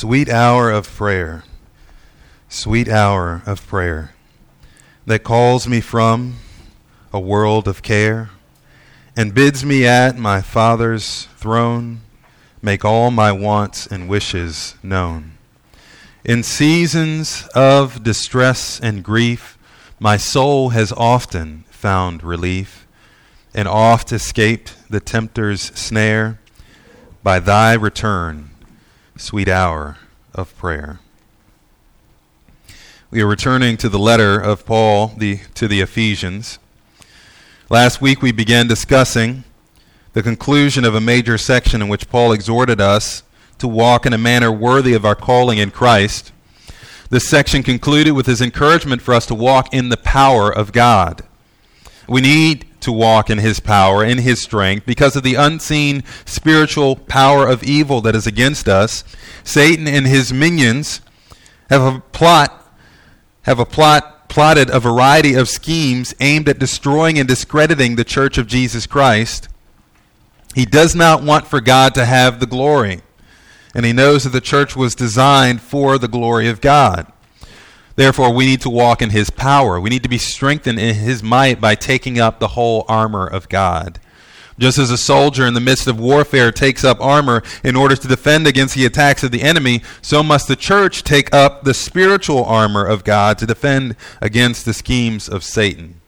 Sweet hour of prayer, sweet hour of prayer that calls me from a world of care and bids me at my Father's throne make all my wants and wishes known. In seasons of distress and grief, my soul has often found relief and oft escaped the tempter's snare by thy return sweet hour of prayer. We are returning to the letter of Paul the, to the Ephesians. Last week we began discussing the conclusion of a major section in which Paul exhorted us to walk in a manner worthy of our calling in Christ. This section concluded with his encouragement for us to walk in the power of God. We need to walk in his power, in his strength, because of the unseen spiritual power of evil that is against us. Satan and his minions have a plot have a plot plotted a variety of schemes aimed at destroying and discrediting the church of Jesus Christ. He does not want for God to have the glory. And he knows that the church was designed for the glory of God. Therefore, we need to walk in his power. We need to be strengthened in his might by taking up the whole armor of God. Just as a soldier in the midst of warfare takes up armor in order to defend against the attacks of the enemy, so must the church take up the spiritual armor of God to defend against the schemes of Satan.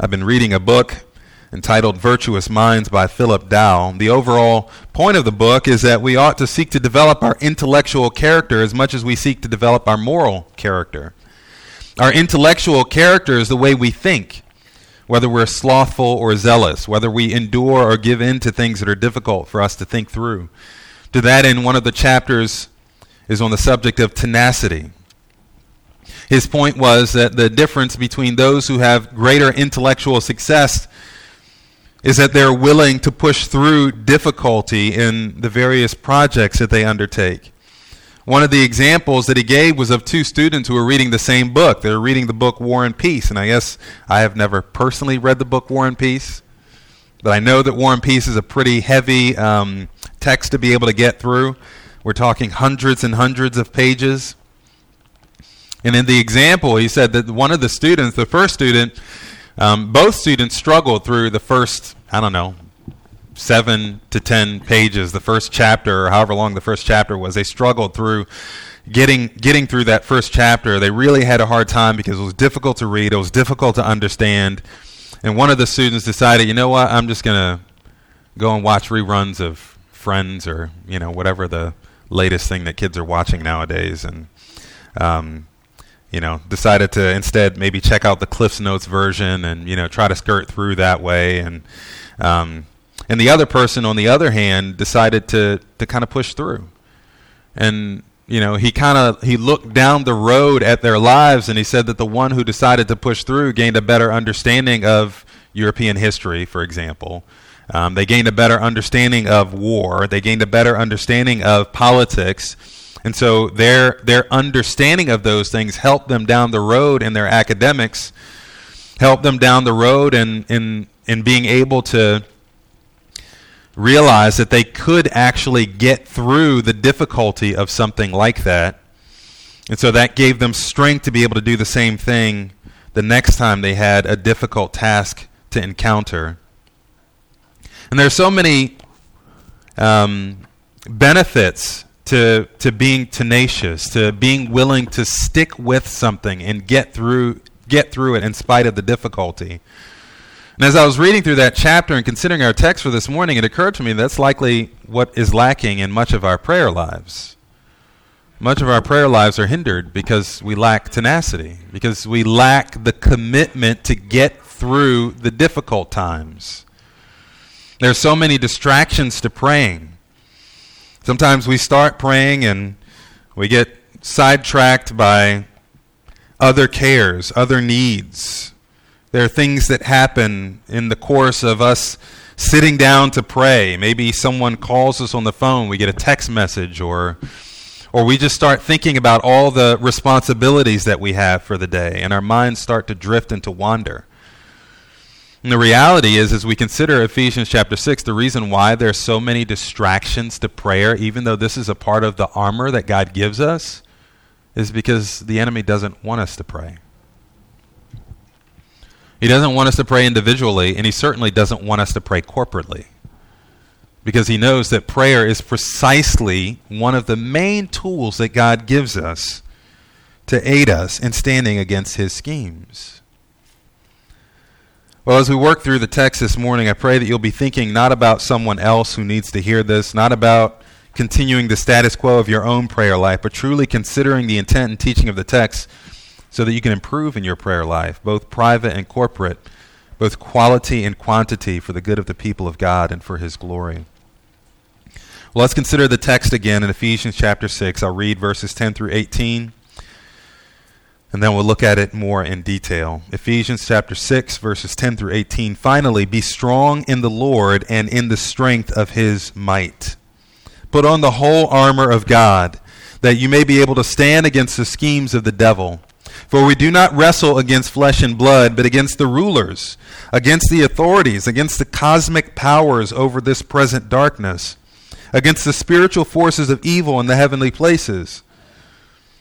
I've been reading a book entitled Virtuous Minds by Philip Dow. The overall point of the book is that we ought to seek to develop our intellectual character as much as we seek to develop our moral character. Our intellectual character is the way we think, whether we're slothful or zealous, whether we endure or give in to things that are difficult for us to think through. To that end, one of the chapters is on the subject of tenacity. His point was that the difference between those who have greater intellectual success is that they're willing to push through difficulty in the various projects that they undertake. One of the examples that he gave was of two students who were reading the same book. They were reading the book War and Peace, and I guess I have never personally read the book War and Peace, but I know that War and Peace is a pretty heavy um, text to be able to get through. We're talking hundreds and hundreds of pages. And in the example, he said that one of the students, the first student, um, both students struggled through the first, I don't know, seven to ten pages, the first chapter, or however long the first chapter was. They struggled through getting getting through that first chapter. They really had a hard time because it was difficult to read, it was difficult to understand. And one of the students decided, you know what, I'm just gonna go and watch reruns of Friends or you know whatever the latest thing that kids are watching nowadays, and um, you know, decided to instead maybe check out the Cliffs Notes version and you know try to skirt through that way. And um, and the other person, on the other hand, decided to to kind of push through. And you know, he kind of he looked down the road at their lives and he said that the one who decided to push through gained a better understanding of European history, for example. Um, they gained a better understanding of war. They gained a better understanding of politics and so their their understanding of those things helped them down the road in their academics, helped them down the road in in in being able to realize that they could actually get through the difficulty of something like that. And so that gave them strength to be able to do the same thing the next time they had a difficult task to encounter. And there are so many um, benefits to, to being tenacious, to being willing to stick with something and get through, get through it in spite of the difficulty. And as I was reading through that chapter and considering our text for this morning, it occurred to me that's likely what is lacking in much of our prayer lives. Much of our prayer lives are hindered because we lack tenacity, because we lack the commitment to get through the difficult times. There are so many distractions to praying. Sometimes we start praying and we get sidetracked by other cares, other needs. There are things that happen in the course of us sitting down to pray. Maybe someone calls us on the phone, we get a text message, or, or we just start thinking about all the responsibilities that we have for the day, and our minds start to drift and to wander. And the reality is, as we consider Ephesians chapter 6, the reason why there's so many distractions to prayer, even though this is a part of the armor that God gives us, is because the enemy doesn't want us to pray. He doesn't want us to pray individually, and he certainly doesn't want us to pray corporately. Because he knows that prayer is precisely one of the main tools that God gives us to aid us in standing against his schemes. Well, as we work through the text this morning, I pray that you'll be thinking not about someone else who needs to hear this, not about continuing the status quo of your own prayer life, but truly considering the intent and teaching of the text so that you can improve in your prayer life, both private and corporate, both quality and quantity for the good of the people of God and for his glory. Well, let's consider the text again in Ephesians chapter 6. I'll read verses 10 through 18 and then we'll look at it more in detail. Ephesians chapter 6, verses 10 through 18. Finally, be strong in the Lord and in the strength of his might. Put on the whole armor of God, that you may be able to stand against the schemes of the devil. For we do not wrestle against flesh and blood, but against the rulers, against the authorities, against the cosmic powers over this present darkness, against the spiritual forces of evil in the heavenly places.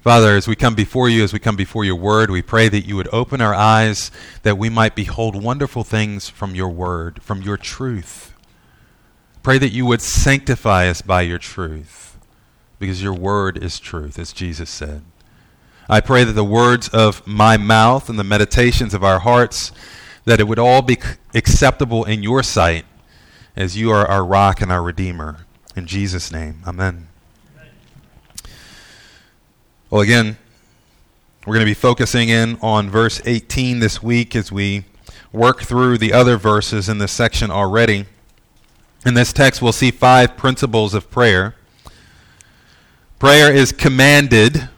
Father, as we come before you, as we come before your word, we pray that you would open our eyes that we might behold wonderful things from your word, from your truth. Pray that you would sanctify us by your truth, because your word is truth, as Jesus said. I pray that the words of my mouth and the meditations of our hearts, that it would all be acceptable in your sight, as you are our rock and our redeemer. In Jesus' name, amen. Well, again, we're going to be focusing in on verse 18 this week as we work through the other verses in this section already. In this text, we'll see five principles of prayer. Prayer is commanded,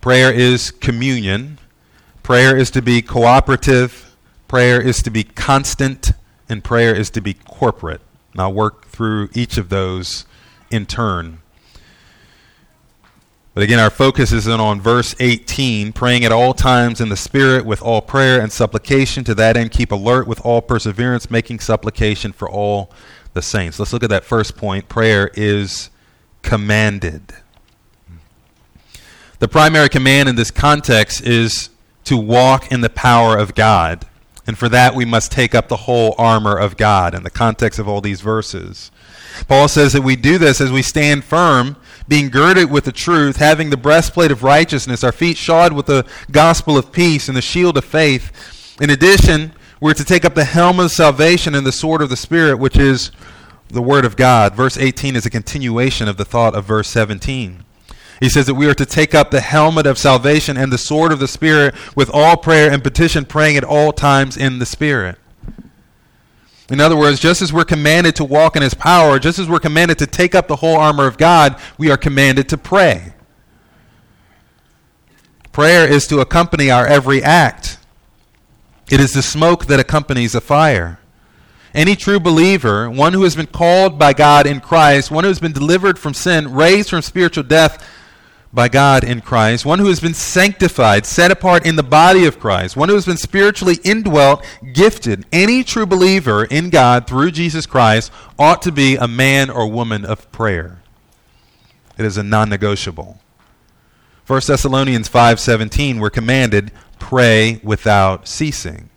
prayer is communion, prayer is to be cooperative, prayer is to be constant, and prayer is to be corporate. And I'll work through each of those in turn. But again, our focus is on verse 18, praying at all times in the Spirit with all prayer and supplication. To that end, keep alert with all perseverance, making supplication for all the saints. Let's look at that first point. Prayer is commanded. The primary command in this context is to walk in the power of God. And for that, we must take up the whole armor of God in the context of all these verses. Paul says that we do this as we stand firm being girded with the truth, having the breastplate of righteousness, our feet shod with the gospel of peace, and the shield of faith. In addition, we're to take up the helmet of salvation and the sword of the Spirit, which is the Word of God. Verse 18 is a continuation of the thought of verse 17. He says that we are to take up the helmet of salvation and the sword of the Spirit with all prayer and petition, praying at all times in the Spirit. In other words, just as we're commanded to walk in His power, just as we're commanded to take up the whole armor of God, we are commanded to pray. Prayer is to accompany our every act, it is the smoke that accompanies a fire. Any true believer, one who has been called by God in Christ, one who has been delivered from sin, raised from spiritual death, by God in Christ, one who has been sanctified, set apart in the body of Christ, one who has been spiritually indwelt, gifted. Any true believer in God through Jesus Christ ought to be a man or woman of prayer. It is a non-negotiable. 1 Thessalonians 5:17 we're commanded pray without ceasing.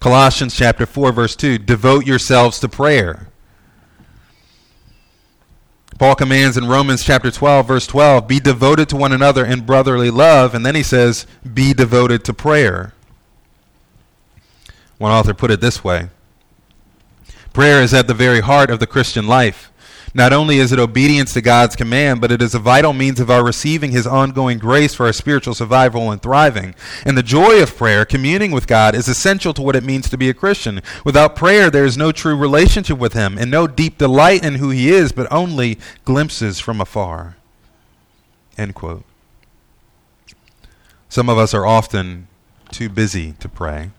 Colossians chapter 4 verse 2 devote yourselves to prayer. Paul commands in Romans chapter 12, verse 12, be devoted to one another in brotherly love. And then he says, be devoted to prayer. One author put it this way Prayer is at the very heart of the Christian life. Not only is it obedience to God's command, but it is a vital means of our receiving His ongoing grace for our spiritual survival and thriving. And the joy of prayer, communing with God, is essential to what it means to be a Christian. Without prayer, there is no true relationship with Him and no deep delight in who He is, but only glimpses from afar. End quote. Some of us are often too busy to pray.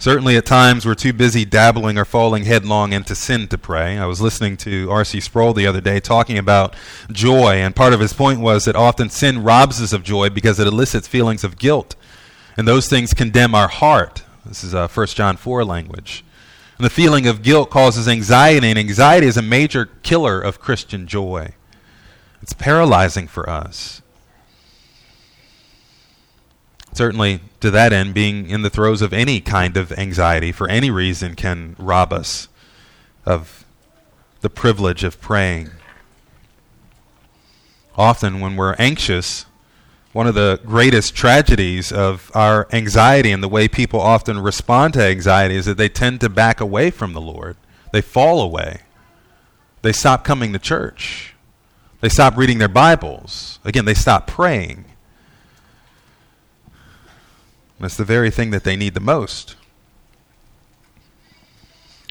Certainly, at times, we're too busy dabbling or falling headlong into sin to pray. I was listening to R.C. Sproul the other day talking about joy, and part of his point was that often sin robs us of joy because it elicits feelings of guilt, and those things condemn our heart. This is uh, 1 John 4 language. And the feeling of guilt causes anxiety, and anxiety is a major killer of Christian joy. It's paralyzing for us. Certainly, to that end, being in the throes of any kind of anxiety for any reason can rob us of the privilege of praying. Often, when we're anxious, one of the greatest tragedies of our anxiety and the way people often respond to anxiety is that they tend to back away from the Lord. They fall away. They stop coming to church. They stop reading their Bibles. Again, they stop praying. That's the very thing that they need the most.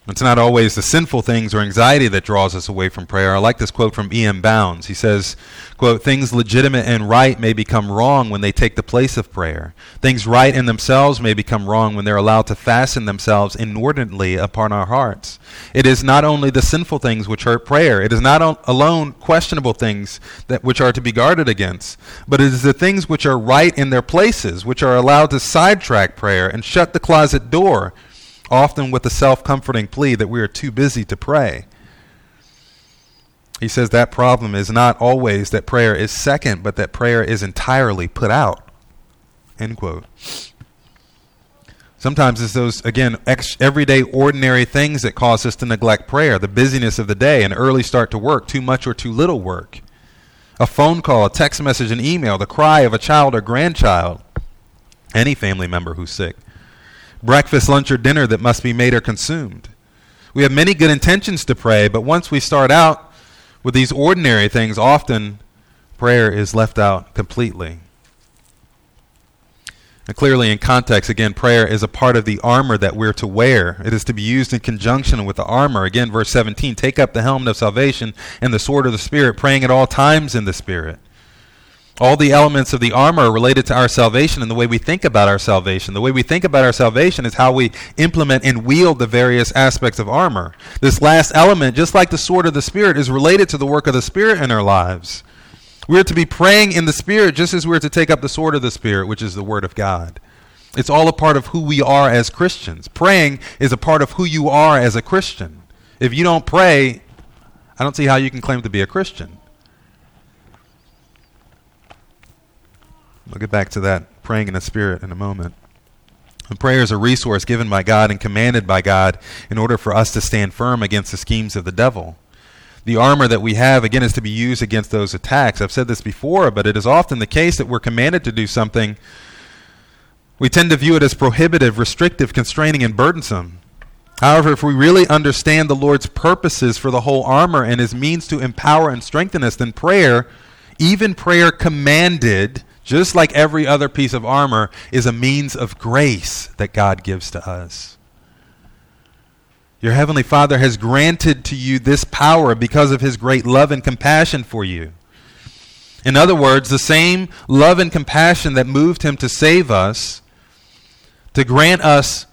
It's not always the sinful things or anxiety that draws us away from prayer. I like this quote from E.M. Bounds. He says, quote, Things legitimate and right may become wrong when they take the place of prayer. Things right in themselves may become wrong when they're allowed to fasten themselves inordinately upon our hearts. It is not only the sinful things which hurt prayer. It is not alone questionable things that which are to be guarded against, but it is the things which are right in their places, which are allowed to sidetrack prayer and shut the closet door often with the self comforting plea that we are too busy to pray. He says that problem is not always that prayer is second, but that prayer is entirely put out. End quote. Sometimes it's those, again, ex- everyday ordinary things that cause us to neglect prayer the busyness of the day, an early start to work, too much or too little work, a phone call, a text message, an email, the cry of a child or grandchild, any family member who's sick breakfast, lunch, or dinner that must be made or consumed. We have many good intentions to pray, but once we start out with these ordinary things, often prayer is left out completely. And clearly, in context, again, prayer is a part of the armor that we're to wear. It is to be used in conjunction with the armor. Again, verse 17 take up the helmet of salvation and the sword of the Spirit, praying at all times in the Spirit. All the elements of the armor are related to our salvation and the way we think about our salvation. The way we think about our salvation is how we implement and wield the various aspects of armor. This last element, just like the sword of the Spirit, is related to the work of the Spirit in our lives. We're to be praying in the Spirit just as we're to take up the sword of the Spirit, which is the Word of God. It's all a part of who we are as Christians. Praying is a part of who you are as a Christian. If you don't pray, I don't see how you can claim to be a Christian. We'll get back to that praying in the Spirit in a moment. And prayer is a resource given by God and commanded by God in order for us to stand firm against the schemes of the devil. The armor that we have, again, is to be used against those attacks. I've said this before, but it is often the case that we're commanded to do something. We tend to view it as prohibitive, restrictive, constraining, and burdensome. However, if we really understand the Lord's purposes for the whole armor and his means to empower and strengthen us, then prayer, even prayer commanded, just like every other piece of armor, is a means of grace that God gives to us. Your Heavenly Father has granted to you this power because of His great love and compassion for you. In other words, the same love and compassion that moved Him to save us, to grant us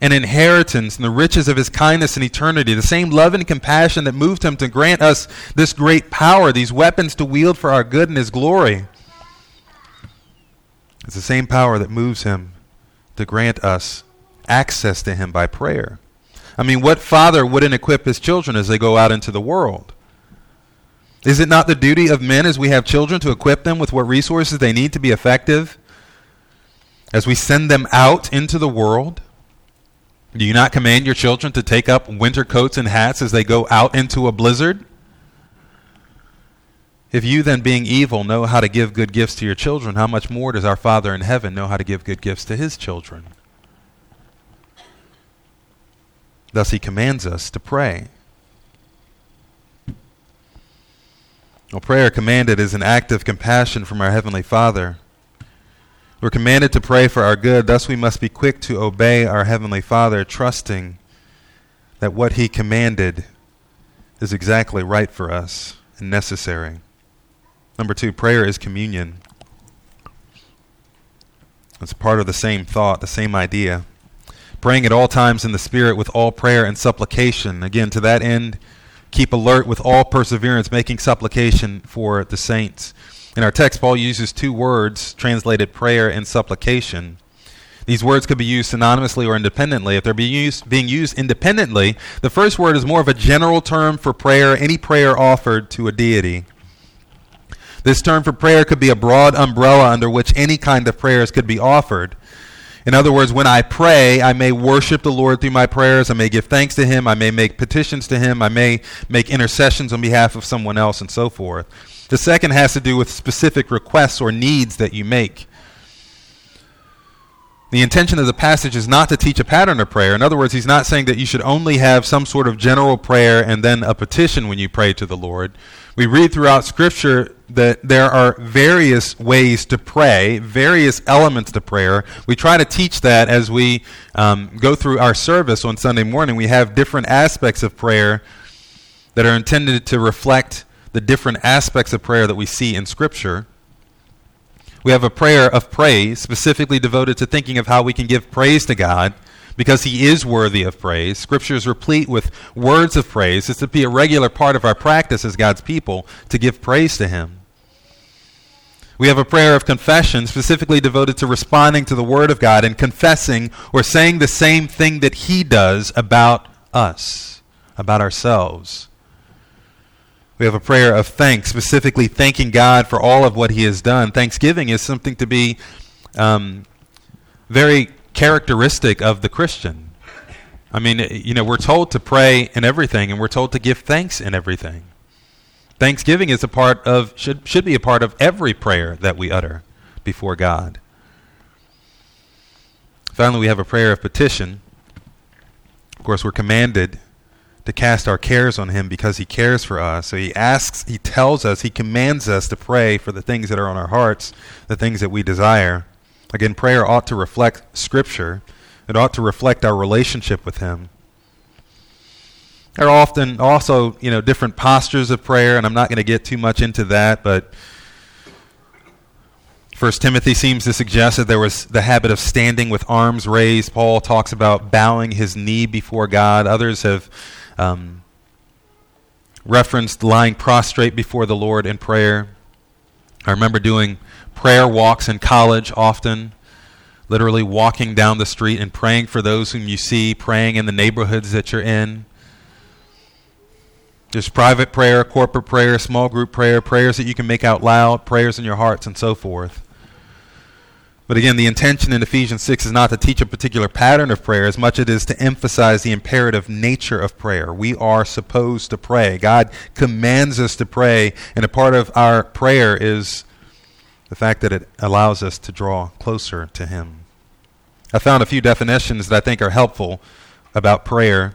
an inheritance and the riches of His kindness in eternity, the same love and compassion that moved Him to grant us this great power, these weapons to wield for our good and His glory it's the same power that moves him to grant us access to him by prayer. I mean, what father wouldn't equip his children as they go out into the world? Is it not the duty of men as we have children to equip them with what resources they need to be effective as we send them out into the world? Do you not command your children to take up winter coats and hats as they go out into a blizzard? If you then, being evil, know how to give good gifts to your children, how much more does our Father in heaven know how to give good gifts to his children? Thus, he commands us to pray. Well, prayer commanded is an act of compassion from our Heavenly Father. We're commanded to pray for our good, thus, we must be quick to obey our Heavenly Father, trusting that what He commanded is exactly right for us and necessary. Number two, prayer is communion. It's part of the same thought, the same idea. Praying at all times in the Spirit with all prayer and supplication. Again, to that end, keep alert with all perseverance, making supplication for the saints. In our text, Paul uses two words translated prayer and supplication. These words could be used synonymously or independently. If they're being used, being used independently, the first word is more of a general term for prayer, any prayer offered to a deity. This term for prayer could be a broad umbrella under which any kind of prayers could be offered. In other words, when I pray, I may worship the Lord through my prayers. I may give thanks to Him. I may make petitions to Him. I may make intercessions on behalf of someone else, and so forth. The second has to do with specific requests or needs that you make. The intention of the passage is not to teach a pattern of prayer. In other words, he's not saying that you should only have some sort of general prayer and then a petition when you pray to the Lord. We read throughout Scripture that there are various ways to pray, various elements to prayer. We try to teach that as we um, go through our service on Sunday morning. We have different aspects of prayer that are intended to reflect the different aspects of prayer that we see in Scripture. We have a prayer of praise, specifically devoted to thinking of how we can give praise to God because He is worthy of praise. Scripture is replete with words of praise. It's to be a regular part of our practice as God's people to give praise to Him. We have a prayer of confession specifically devoted to responding to the Word of God and confessing or saying the same thing that He does about us, about ourselves. We have a prayer of thanks, specifically thanking God for all of what He has done. Thanksgiving is something to be um, very characteristic of the Christian. I mean, you know, we're told to pray in everything, and we're told to give thanks in everything. Thanksgiving is a part of should should be a part of every prayer that we utter before God. Finally, we have a prayer of petition. Of course, we're commanded to cast our cares on him because he cares for us. So he asks, he tells us, he commands us to pray for the things that are on our hearts, the things that we desire. Again, prayer ought to reflect Scripture. It ought to reflect our relationship with Him. There are often also, you know, different postures of prayer, and I'm not going to get too much into that, but First Timothy seems to suggest that there was the habit of standing with arms raised. Paul talks about bowing his knee before God. Others have um, referenced lying prostrate before the Lord in prayer. I remember doing prayer walks in college often, literally walking down the street and praying for those whom you see, praying in the neighborhoods that you're in. There's private prayer, corporate prayer, small group prayer, prayers that you can make out loud, prayers in your hearts, and so forth. But again, the intention in Ephesians 6 is not to teach a particular pattern of prayer as much as it is to emphasize the imperative nature of prayer. We are supposed to pray. God commands us to pray, and a part of our prayer is the fact that it allows us to draw closer to Him. I found a few definitions that I think are helpful about prayer.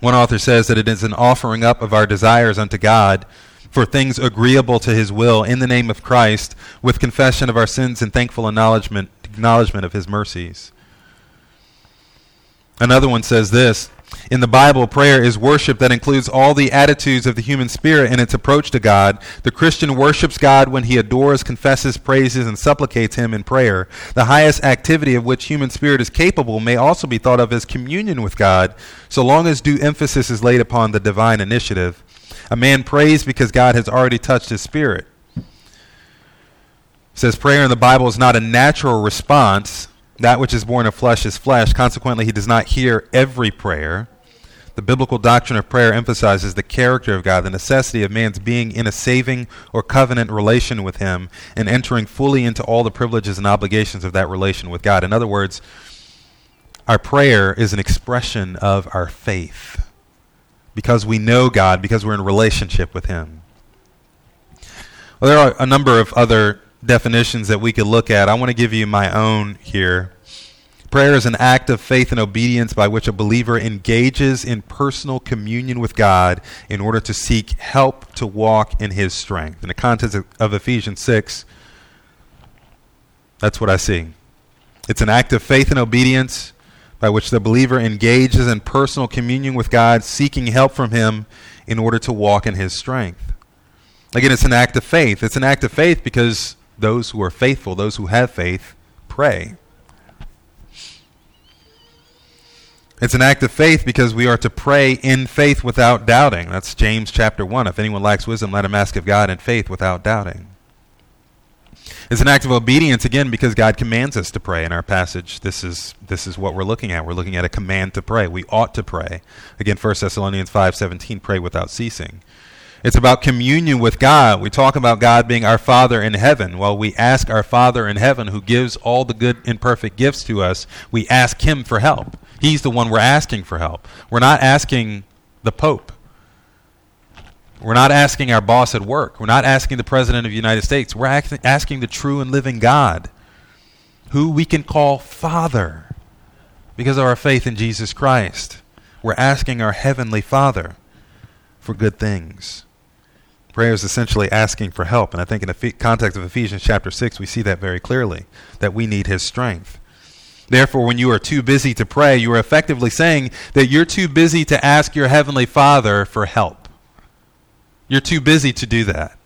One author says that it is an offering up of our desires unto God for things agreeable to his will in the name of Christ with confession of our sins and thankful acknowledgement, acknowledgement of his mercies. Another one says this In the Bible, prayer is worship that includes all the attitudes of the human spirit in its approach to God. The Christian worships God when he adores, confesses, praises, and supplicates him in prayer. The highest activity of which human spirit is capable may also be thought of as communion with God, so long as due emphasis is laid upon the divine initiative. A man prays because God has already touched his spirit. It says prayer in the Bible is not a natural response. That which is born of flesh is flesh. Consequently, he does not hear every prayer. The biblical doctrine of prayer emphasizes the character of God, the necessity of man's being in a saving or covenant relation with him, and entering fully into all the privileges and obligations of that relation with God. In other words, our prayer is an expression of our faith because we know God, because we're in relationship with Him. Well, there are a number of other definitions that we could look at. I want to give you my own here. Prayer is an act of faith and obedience by which a believer engages in personal communion with God in order to seek help to walk in his strength. In the context of, Ephesians 6, that's what I see. It's an act of faith and obedience by which the believer engages in personal communion with God, seeking help from him in order to walk in his strength. Again, it's an act of faith. It's an act of faith because those who are faithful, those who have faith, pray. It's an act of faith because we are to pray in faith without doubting. That's James chapter 1. If anyone lacks wisdom, let him ask of God in faith without doubting. It's an act of obedience again because God commands us to pray in our passage. This is this is what we're looking at. We're looking at a command to pray. We ought to pray. Again 1 Thessalonians 5:17 pray without ceasing. It's about communion with God. We talk about God being our Father in heaven. Well, we ask our Father in heaven, who gives all the good and perfect gifts to us, we ask Him for help. He's the one we're asking for help. We're not asking the Pope. We're not asking our boss at work. We're not asking the President of the United States. We're asking the true and living God, who we can call Father because of our faith in Jesus Christ. We're asking our Heavenly Father for good things. Prayer is essentially asking for help. And I think in the context of Ephesians chapter 6, we see that very clearly that we need His strength. Therefore, when you are too busy to pray, you are effectively saying that you're too busy to ask your Heavenly Father for help. You're too busy to do that.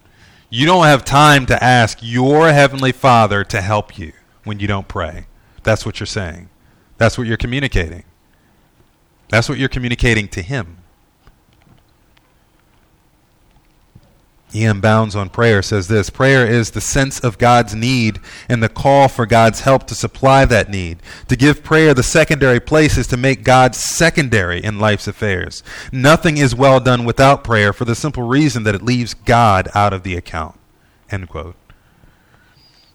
You don't have time to ask your Heavenly Father to help you when you don't pray. That's what you're saying. That's what you're communicating. That's what you're communicating to Him. E.M. Bounds on prayer says this Prayer is the sense of God's need and the call for God's help to supply that need. To give prayer the secondary place is to make God secondary in life's affairs. Nothing is well done without prayer for the simple reason that it leaves God out of the account. End quote.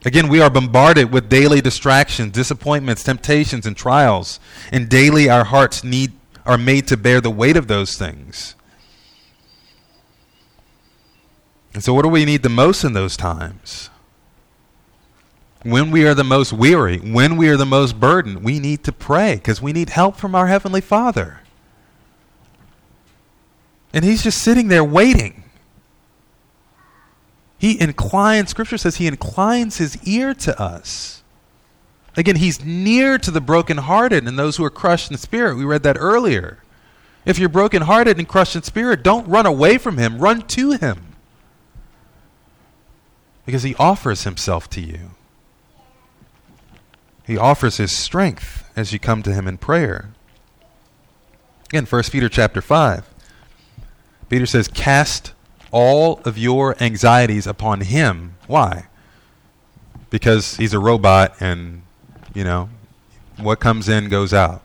Again, we are bombarded with daily distractions, disappointments, temptations, and trials, and daily our hearts need are made to bear the weight of those things. And so, what do we need the most in those times? When we are the most weary, when we are the most burdened, we need to pray because we need help from our Heavenly Father. And He's just sitting there waiting. He inclines, Scripture says, He inclines His ear to us. Again, He's near to the brokenhearted and those who are crushed in spirit. We read that earlier. If you're brokenhearted and crushed in spirit, don't run away from Him, run to Him because he offers himself to you. He offers his strength as you come to him in prayer. Again, 1 Peter chapter 5. Peter says, Cast all of your anxieties upon him. Why? Because he's a robot and, you know, what comes in goes out.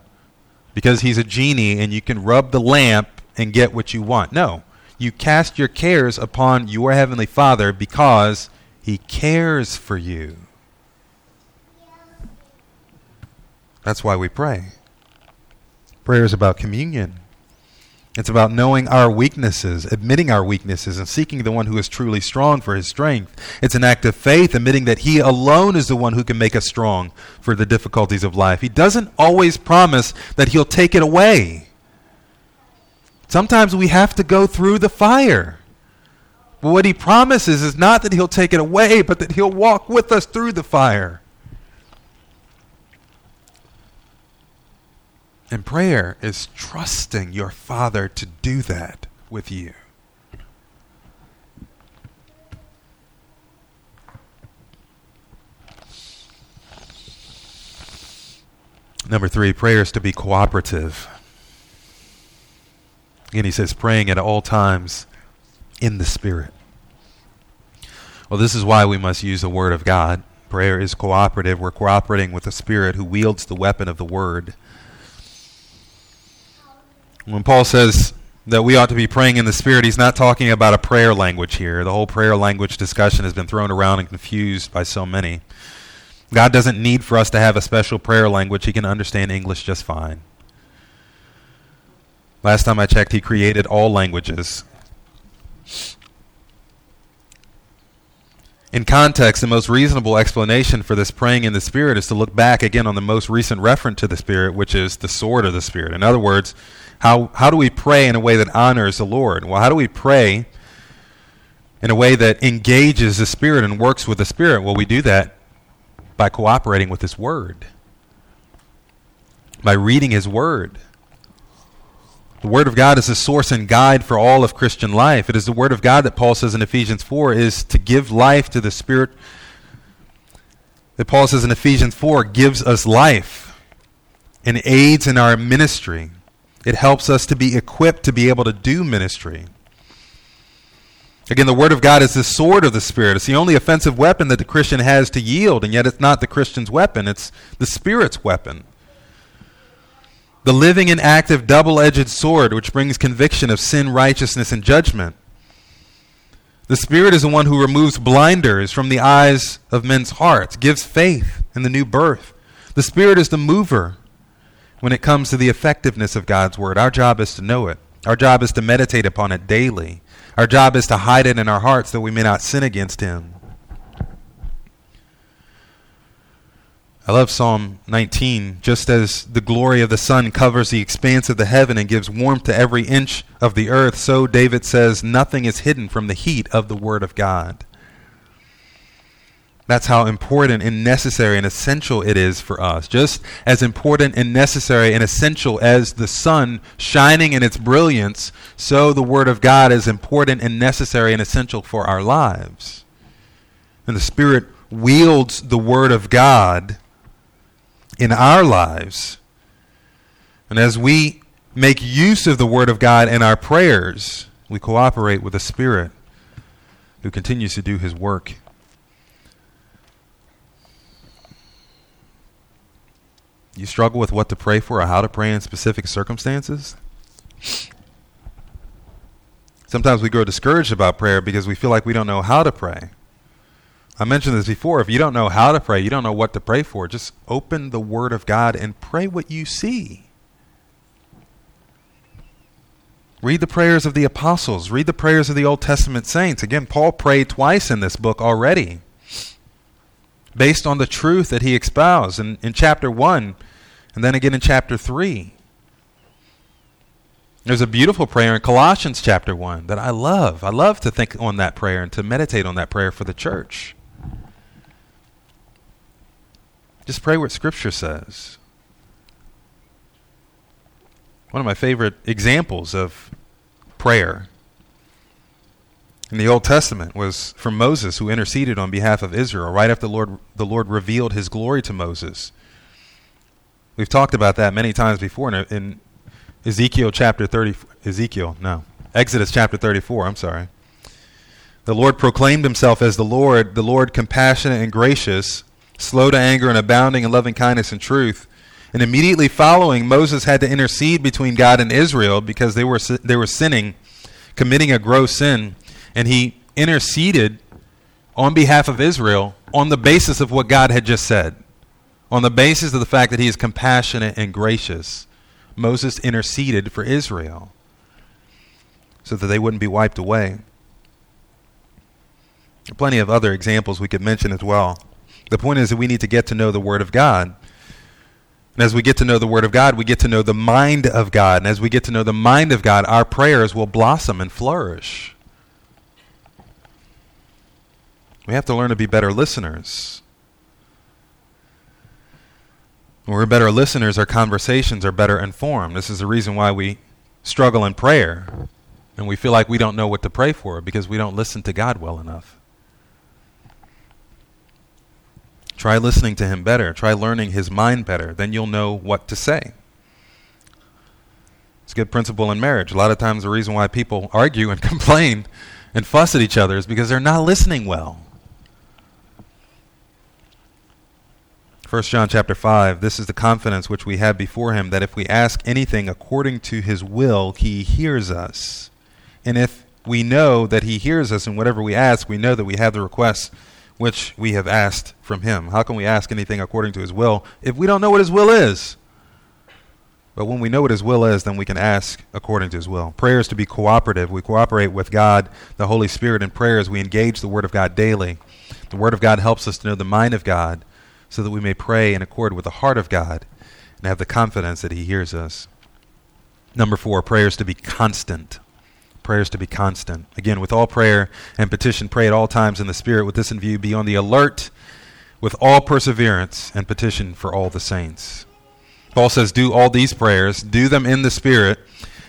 Because he's a genie and you can rub the lamp and get what you want. No. You cast your cares upon your heavenly Father because he cares for you. That's why we pray. Prayer is about communion. It's about knowing our weaknesses, admitting our weaknesses, and seeking the one who is truly strong for his strength. It's an act of faith, admitting that he alone is the one who can make us strong for the difficulties of life. He doesn't always promise that he'll take it away. Sometimes we have to go through the fire. But what he promises is not that he'll take it away, but that he'll walk with us through the fire. And prayer is trusting your Father to do that with you. Number three, prayer is to be cooperative. And he says, praying at all times in the Spirit. Well, this is why we must use the Word of God. Prayer is cooperative. We're cooperating with the Spirit who wields the weapon of the Word. When Paul says that we ought to be praying in the Spirit, he's not talking about a prayer language here. The whole prayer language discussion has been thrown around and confused by so many. God doesn't need for us to have a special prayer language. He can understand English just fine. Last time I checked, he created all languages. In context, the most reasonable explanation for this praying in the Spirit is to look back again on the most recent reference to the Spirit, which is the sword of the Spirit. In other words, how, how do we pray in a way that honors the Lord? Well, how do we pray in a way that engages the Spirit and works with the Spirit? Well, we do that by cooperating with His Word, by reading His Word. The Word of God is the source and guide for all of Christian life. It is the Word of God that Paul says in Ephesians 4 is to give life to the Spirit. That Paul says in Ephesians 4 gives us life and aids in our ministry. It helps us to be equipped to be able to do ministry. Again, the Word of God is the sword of the Spirit. It's the only offensive weapon that the Christian has to yield, and yet it's not the Christian's weapon, it's the Spirit's weapon the living and active double edged sword which brings conviction of sin, righteousness, and judgment. The Spirit is the one who removes blinders from the eyes of men's hearts, gives faith in the new birth. The Spirit is the mover when it comes to the effectiveness of God's Word. Our job is to know it, our job is to meditate upon it daily. Our job is to hide it in our hearts that we may not sin against Him. I love Psalm 19. Just as the glory of the sun covers the expanse of the heaven and gives warmth to every inch of the earth, so David says, nothing is hidden from the heat of the Word of God. That's how important and necessary and essential it is for us. Just as important and necessary and essential as the sun shining in its brilliance, so the Word of God is important and necessary and essential for our lives. And the Spirit wields the Word of God in our lives. And as we make use of the Word of God in our prayers, we cooperate with the Spirit who continues to do His work. You struggle with what to pray for or how to pray in specific circumstances? Sometimes we grow discouraged about prayer because we feel like we don't know how to pray. I mentioned this before. If you don't know how to pray, you don't know what to pray for, just open the Word of God and pray what you see. Read the prayers of the apostles. Read the prayers of the Old Testament saints. Again, Paul prayed twice in this book already, based on the truth that he espoused in, in chapter 1 and then again in chapter 3. There's a beautiful prayer in Colossians chapter 1 that I love. I love to think on that prayer and to meditate on that prayer for the church. Just pray what Scripture says. One of my favorite examples of prayer in the Old Testament was from Moses, who interceded on behalf of Israel right after the Lord, the Lord revealed his glory to Moses. We've talked about that many times before in, in Ezekiel chapter 30. Ezekiel, no. Exodus chapter 34, I'm sorry. The Lord proclaimed himself as the Lord, the Lord compassionate and gracious, slow to anger and abounding in loving kindness and truth. And immediately following, Moses had to intercede between God and Israel because they were they were sinning, committing a gross sin, and he interceded on behalf of Israel on the basis of what God had just said. On the basis of the fact that he is compassionate and gracious. Moses interceded for Israel so that they wouldn't be wiped away. Plenty of other examples we could mention as well. The point is that we need to get to know the Word of God. And as we get to know the Word of God, we get to know the mind of God. And as we get to know the mind of God, our prayers will blossom and flourish. We have to learn to be better listeners. When we're better listeners, our conversations are better informed. This is the reason why we struggle in prayer and we feel like we don't know what to pray for because we don't listen to God well enough. Try listening to him better. Try learning his mind better. Then you'll know what to say. It's a good principle in marriage. A lot of times, the reason why people argue and complain and fuss at each other is because they're not listening well. 1 John chapter 5 This is the confidence which we have before him that if we ask anything according to his will, he hears us. And if we know that he hears us in whatever we ask, we know that we have the requests which we have asked from him. How can we ask anything according to his will if we don't know what his will is? But when we know what His will is, then we can ask according to His will. Prayer is to be cooperative. We cooperate with God, the Holy Spirit, in prayer as we engage the Word of God daily. The Word of God helps us to know the mind of God so that we may pray in accord with the heart of God and have the confidence that He hears us. Number four, prayers to be constant. Prayers to be constant. Again, with all prayer and petition, pray at all times in the Spirit. With this in view, be on the alert with all perseverance and petition for all the saints. Paul says, Do all these prayers, do them in the Spirit,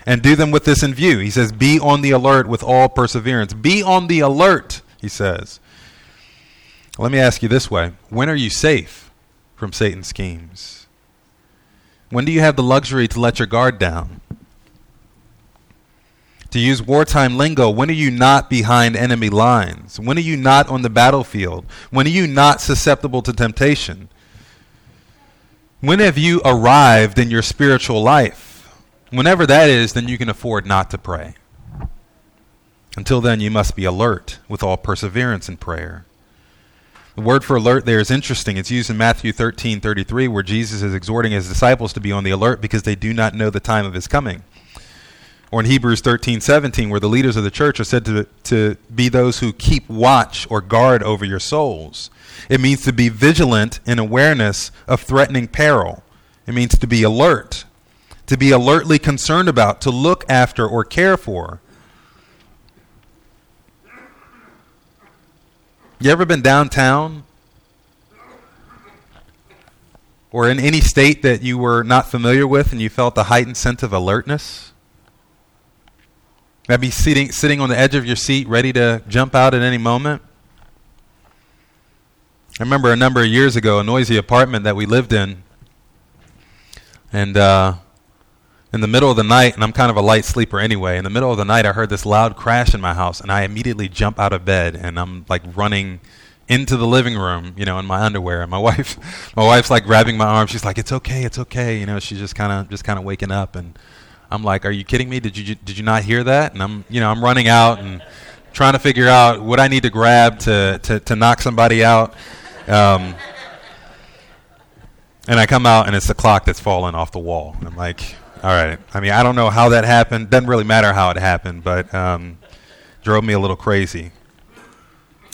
and do them with this in view. He says, Be on the alert with all perseverance. Be on the alert, he says. Let me ask you this way When are you safe from Satan's schemes? When do you have the luxury to let your guard down? To use wartime lingo, when are you not behind enemy lines? When are you not on the battlefield? When are you not susceptible to temptation? When have you arrived in your spiritual life? Whenever that is, then you can afford not to pray. Until then, you must be alert with all perseverance in prayer. The word for alert there is interesting. It's used in Matthew 13 33, where Jesus is exhorting his disciples to be on the alert because they do not know the time of his coming. Or in Hebrews 13 17, where the leaders of the church are said to, to be those who keep watch or guard over your souls. It means to be vigilant in awareness of threatening peril. It means to be alert, to be alertly concerned about, to look after or care for. You ever been downtown? Or in any state that you were not familiar with and you felt a heightened sense of alertness? Maybe sitting, sitting on the edge of your seat, ready to jump out at any moment? I remember a number of years ago, a noisy apartment that we lived in, and uh, in the middle of the night, and I'm kind of a light sleeper anyway. In the middle of the night, I heard this loud crash in my house, and I immediately jump out of bed, and I'm like running into the living room, you know, in my underwear. And my wife, my wife's like grabbing my arm. She's like, "It's okay, it's okay," you know. She's just kind of, just kind of waking up, and I'm like, "Are you kidding me? Did you, did you not hear that?" And I'm, you know, I'm running out and trying to figure out what I need to grab to to, to knock somebody out. Um, and I come out and it's the clock that's fallen off the wall. I'm like, all right. I mean, I don't know how that happened. Doesn't really matter how it happened, but um, drove me a little crazy.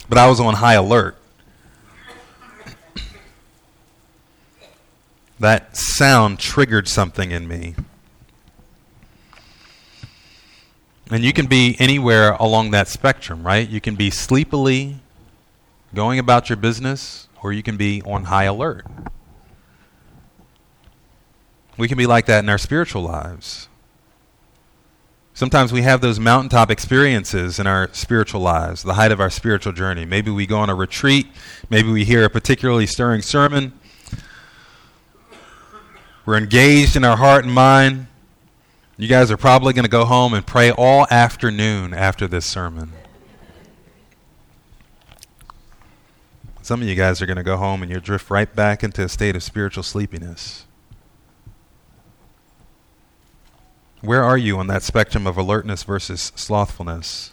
But I was on high alert. that sound triggered something in me. And you can be anywhere along that spectrum, right? You can be sleepily going about your business, or you can be on high alert. We can be like that in our spiritual lives. Sometimes we have those mountaintop experiences in our spiritual lives, the height of our spiritual journey. Maybe we go on a retreat, maybe we hear a particularly stirring sermon. We're engaged in our heart and mind. You guys are probably going to go home and pray all afternoon after this sermon. Some of you guys are going to go home and you'll drift right back into a state of spiritual sleepiness. Where are you on that spectrum of alertness versus slothfulness?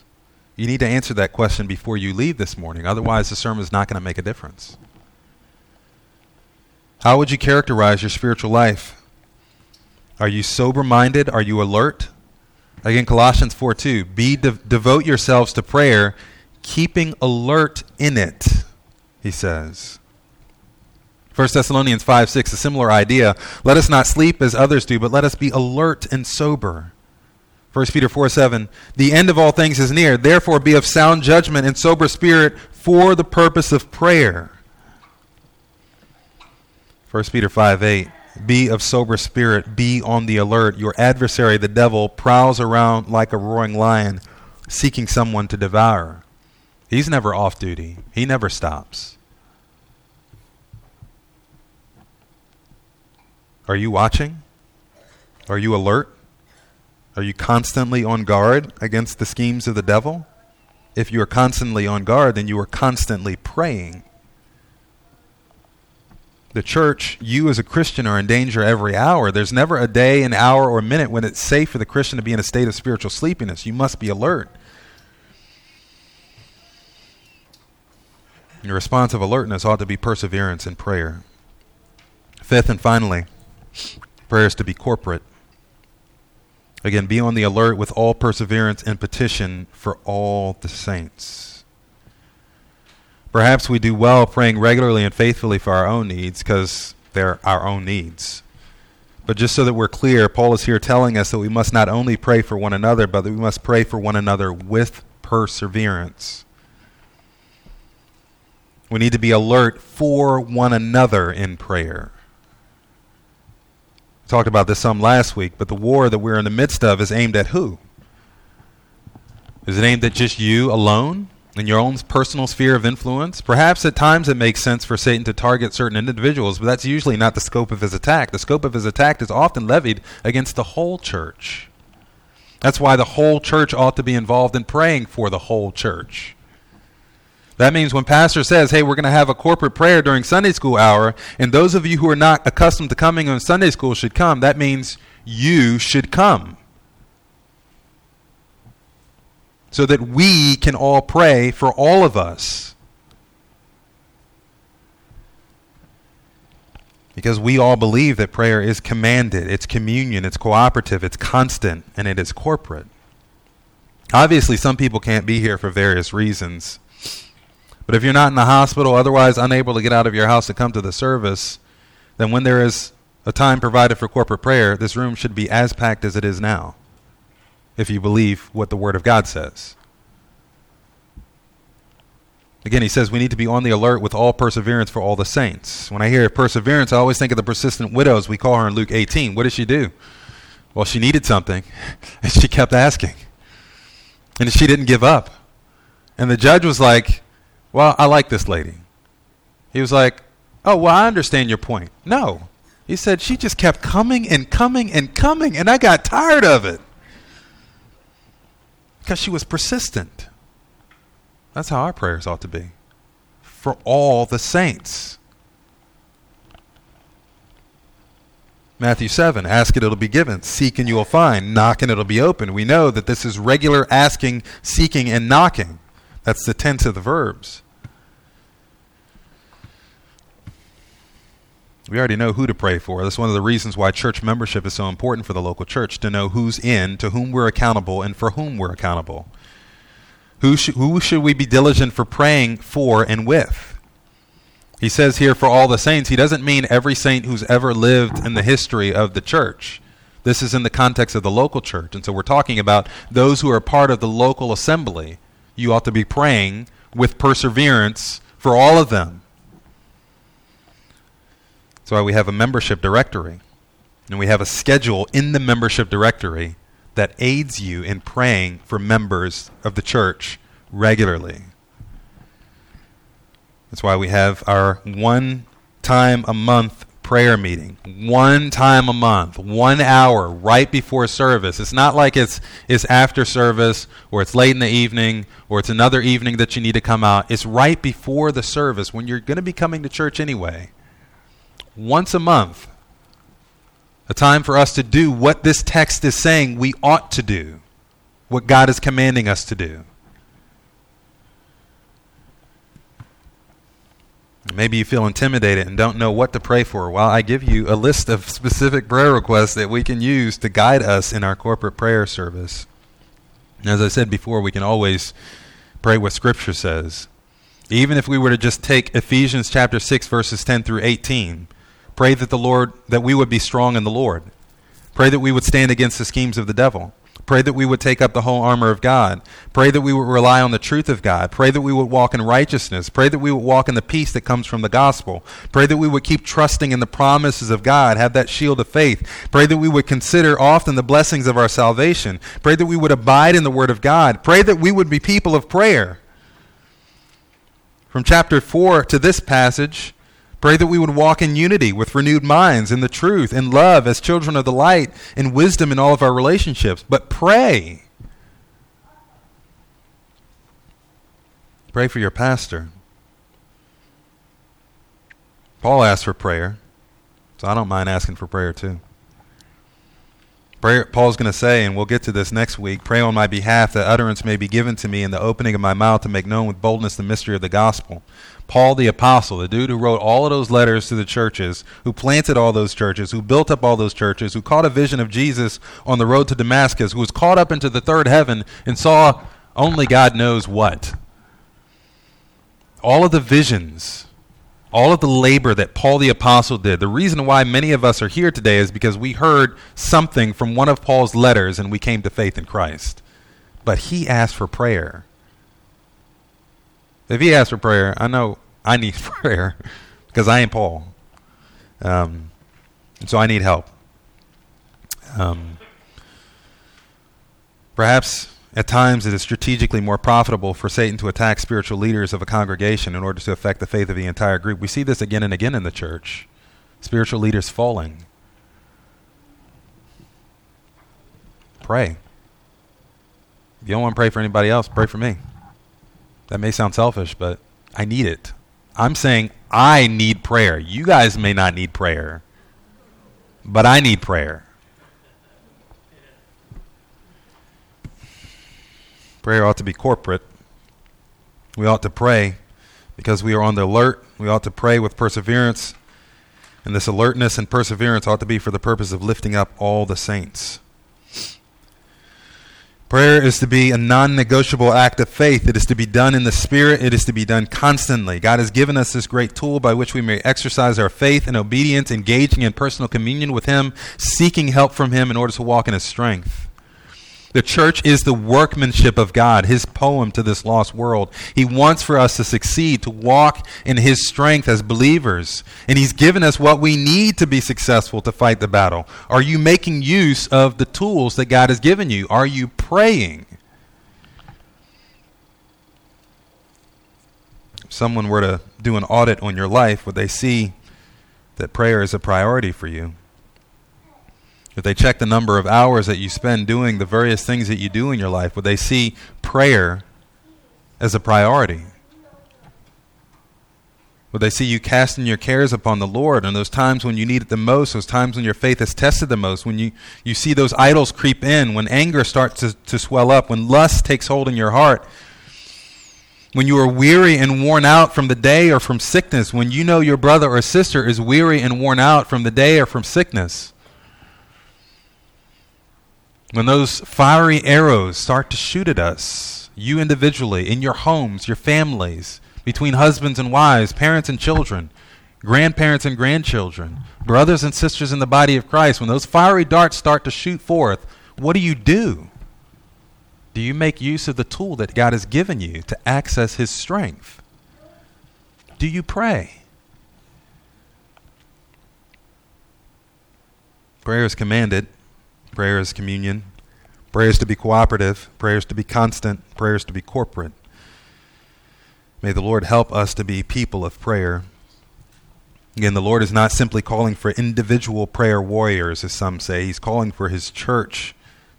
You need to answer that question before you leave this morning. Otherwise, the sermon is not going to make a difference. How would you characterize your spiritual life? Are you sober minded? Are you alert? Again, Colossians 4 2. Be de- devote yourselves to prayer, keeping alert in it he says. 1 Thessalonians 5 6, a similar idea. Let us not sleep as others do, but let us be alert and sober. 1 Peter 4 7, the end of all things is near. Therefore, be of sound judgment and sober spirit for the purpose of prayer. 1 Peter 5 8, be of sober spirit, be on the alert. Your adversary, the devil, prowls around like a roaring lion, seeking someone to devour. He's never off duty, he never stops. Are you watching? Are you alert? Are you constantly on guard against the schemes of the devil? If you are constantly on guard, then you are constantly praying. The church, you as a Christian are in danger every hour. There's never a day, an hour, or a minute when it's safe for the Christian to be in a state of spiritual sleepiness. You must be alert. Your response of alertness ought to be perseverance in prayer. Fifth and finally, prayer is to be corporate. Again, be on the alert with all perseverance and petition for all the saints. Perhaps we do well praying regularly and faithfully for our own needs because they're our own needs. But just so that we're clear, Paul is here telling us that we must not only pray for one another, but that we must pray for one another with perseverance. We need to be alert for one another in prayer. We talked about this some last week, but the war that we're in the midst of is aimed at who? Is it aimed at just you alone? In your own personal sphere of influence. Perhaps at times it makes sense for Satan to target certain individuals, but that's usually not the scope of his attack. The scope of his attack is often levied against the whole church. That's why the whole church ought to be involved in praying for the whole church. That means when pastor says, "Hey, we're going to have a corporate prayer during Sunday school hour," and those of you who are not accustomed to coming on Sunday school should come, that means you should come. So that we can all pray for all of us. Because we all believe that prayer is commanded, it's communion, it's cooperative, it's constant, and it is corporate. Obviously, some people can't be here for various reasons. But if you're not in the hospital, otherwise unable to get out of your house to come to the service, then when there is a time provided for corporate prayer, this room should be as packed as it is now if you believe what the Word of God says. Again, he says we need to be on the alert with all perseverance for all the saints. When I hear perseverance, I always think of the persistent widows we call her in Luke 18. What did she do? Well, she needed something, and she kept asking. And she didn't give up. And the judge was like, Well, I like this lady. He was like, Oh, well, I understand your point. No. He said, She just kept coming and coming and coming, and I got tired of it because she was persistent. That's how our prayers ought to be for all the saints. Matthew 7 Ask it, it'll be given. Seek and you will find. Knock and it'll be open. We know that this is regular asking, seeking, and knocking. That's the tense of the verbs. We already know who to pray for. That's one of the reasons why church membership is so important for the local church to know who's in, to whom we're accountable, and for whom we're accountable. Who, sh- who should we be diligent for praying for and with? He says here for all the saints. He doesn't mean every saint who's ever lived in the history of the church. This is in the context of the local church. And so we're talking about those who are part of the local assembly. You ought to be praying with perseverance for all of them. That's why we have a membership directory. And we have a schedule in the membership directory that aids you in praying for members of the church regularly. That's why we have our one time a month prayer meeting. One time a month, one hour right before service. It's not like it's, it's after service or it's late in the evening or it's another evening that you need to come out. It's right before the service when you're going to be coming to church anyway once a month, a time for us to do what this text is saying we ought to do, what God is commanding us to do. Maybe you feel intimidated and don't know what to pray for. Well, I give you a list of specific prayer requests that we can use to guide us in our corporate prayer service. And as I said before, we can always pray what Scripture says. Even if we were to just take Ephesians chapter 6 verses 10 through 18, Pray that the Lord that we would be strong in the Lord. Pray that we would stand against the schemes of the devil. Pray that we would take up the whole armor of God. Pray that we would rely on the truth of God. Pray that we would walk in righteousness. Pray that we would walk in the peace that comes from the gospel. Pray that we would keep trusting in the promises of God, have that shield of faith. Pray that we would consider often the blessings of our salvation. Pray that we would abide in the word of God. Pray that we would be people of prayer. From chapter 4 to this passage, Pray that we would walk in unity with renewed minds in the truth, in love as children of the light, in wisdom in all of our relationships. But pray. Pray for your pastor. Paul asked for prayer, so I don't mind asking for prayer too. Prayer, Paul's going to say, and we'll get to this next week pray on my behalf that utterance may be given to me in the opening of my mouth to make known with boldness the mystery of the gospel. Paul the apostle, the dude who wrote all of those letters to the churches, who planted all those churches, who built up all those churches, who caught a vision of Jesus on the road to Damascus, who was caught up into the third heaven and saw only God knows what. All of the visions all of the labor that Paul the Apostle did. The reason why many of us are here today is because we heard something from one of Paul's letters and we came to faith in Christ. But he asked for prayer. If he asks for prayer, I know I need prayer because I ain't Paul. Um, and so I need help. Um, perhaps at times, it is strategically more profitable for Satan to attack spiritual leaders of a congregation in order to affect the faith of the entire group. We see this again and again in the church spiritual leaders falling. Pray. If you don't want to pray for anybody else, pray for me. That may sound selfish, but I need it. I'm saying I need prayer. You guys may not need prayer, but I need prayer. Prayer ought to be corporate. We ought to pray because we are on the alert. We ought to pray with perseverance. And this alertness and perseverance ought to be for the purpose of lifting up all the saints. Prayer is to be a non negotiable act of faith. It is to be done in the Spirit. It is to be done constantly. God has given us this great tool by which we may exercise our faith and obedience, engaging in personal communion with Him, seeking help from Him in order to walk in His strength. The church is the workmanship of God, his poem to this lost world. He wants for us to succeed, to walk in his strength as believers. And he's given us what we need to be successful to fight the battle. Are you making use of the tools that God has given you? Are you praying? If someone were to do an audit on your life, would they see that prayer is a priority for you? If they check the number of hours that you spend doing the various things that you do in your life, would they see prayer as a priority? Would they see you casting your cares upon the Lord in those times when you need it the most, those times when your faith is tested the most, when you, you see those idols creep in, when anger starts to, to swell up, when lust takes hold in your heart, when you are weary and worn out from the day or from sickness, when you know your brother or sister is weary and worn out from the day or from sickness? When those fiery arrows start to shoot at us, you individually, in your homes, your families, between husbands and wives, parents and children, grandparents and grandchildren, brothers and sisters in the body of Christ, when those fiery darts start to shoot forth, what do you do? Do you make use of the tool that God has given you to access His strength? Do you pray? Prayer is commanded Prayer is communion. Prayer is to be cooperative. Prayer is to be constant. Prayer is to be corporate. May the Lord help us to be people of prayer. Again, the Lord is not simply calling for individual prayer warriors, as some say. He's calling for His church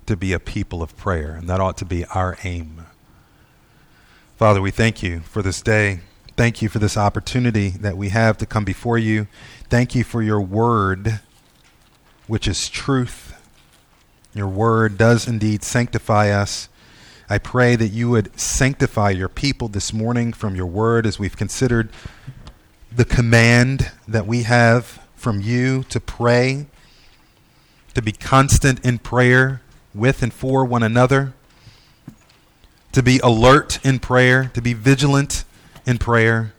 to be a people of prayer, and that ought to be our aim. Father, we thank you for this day. Thank you for this opportunity that we have to come before you. Thank you for your word, which is truth. Your word does indeed sanctify us. I pray that you would sanctify your people this morning from your word as we've considered the command that we have from you to pray, to be constant in prayer with and for one another, to be alert in prayer, to be vigilant in prayer.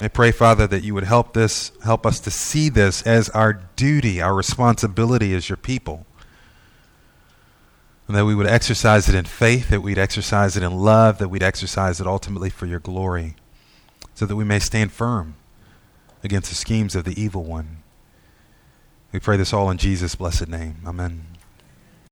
I pray, Father, that you would help this, help us to see this as our duty, our responsibility as your people. And that we would exercise it in faith, that we'd exercise it in love, that we'd exercise it ultimately for your glory, so that we may stand firm against the schemes of the evil one. We pray this all in Jesus' blessed name. Amen.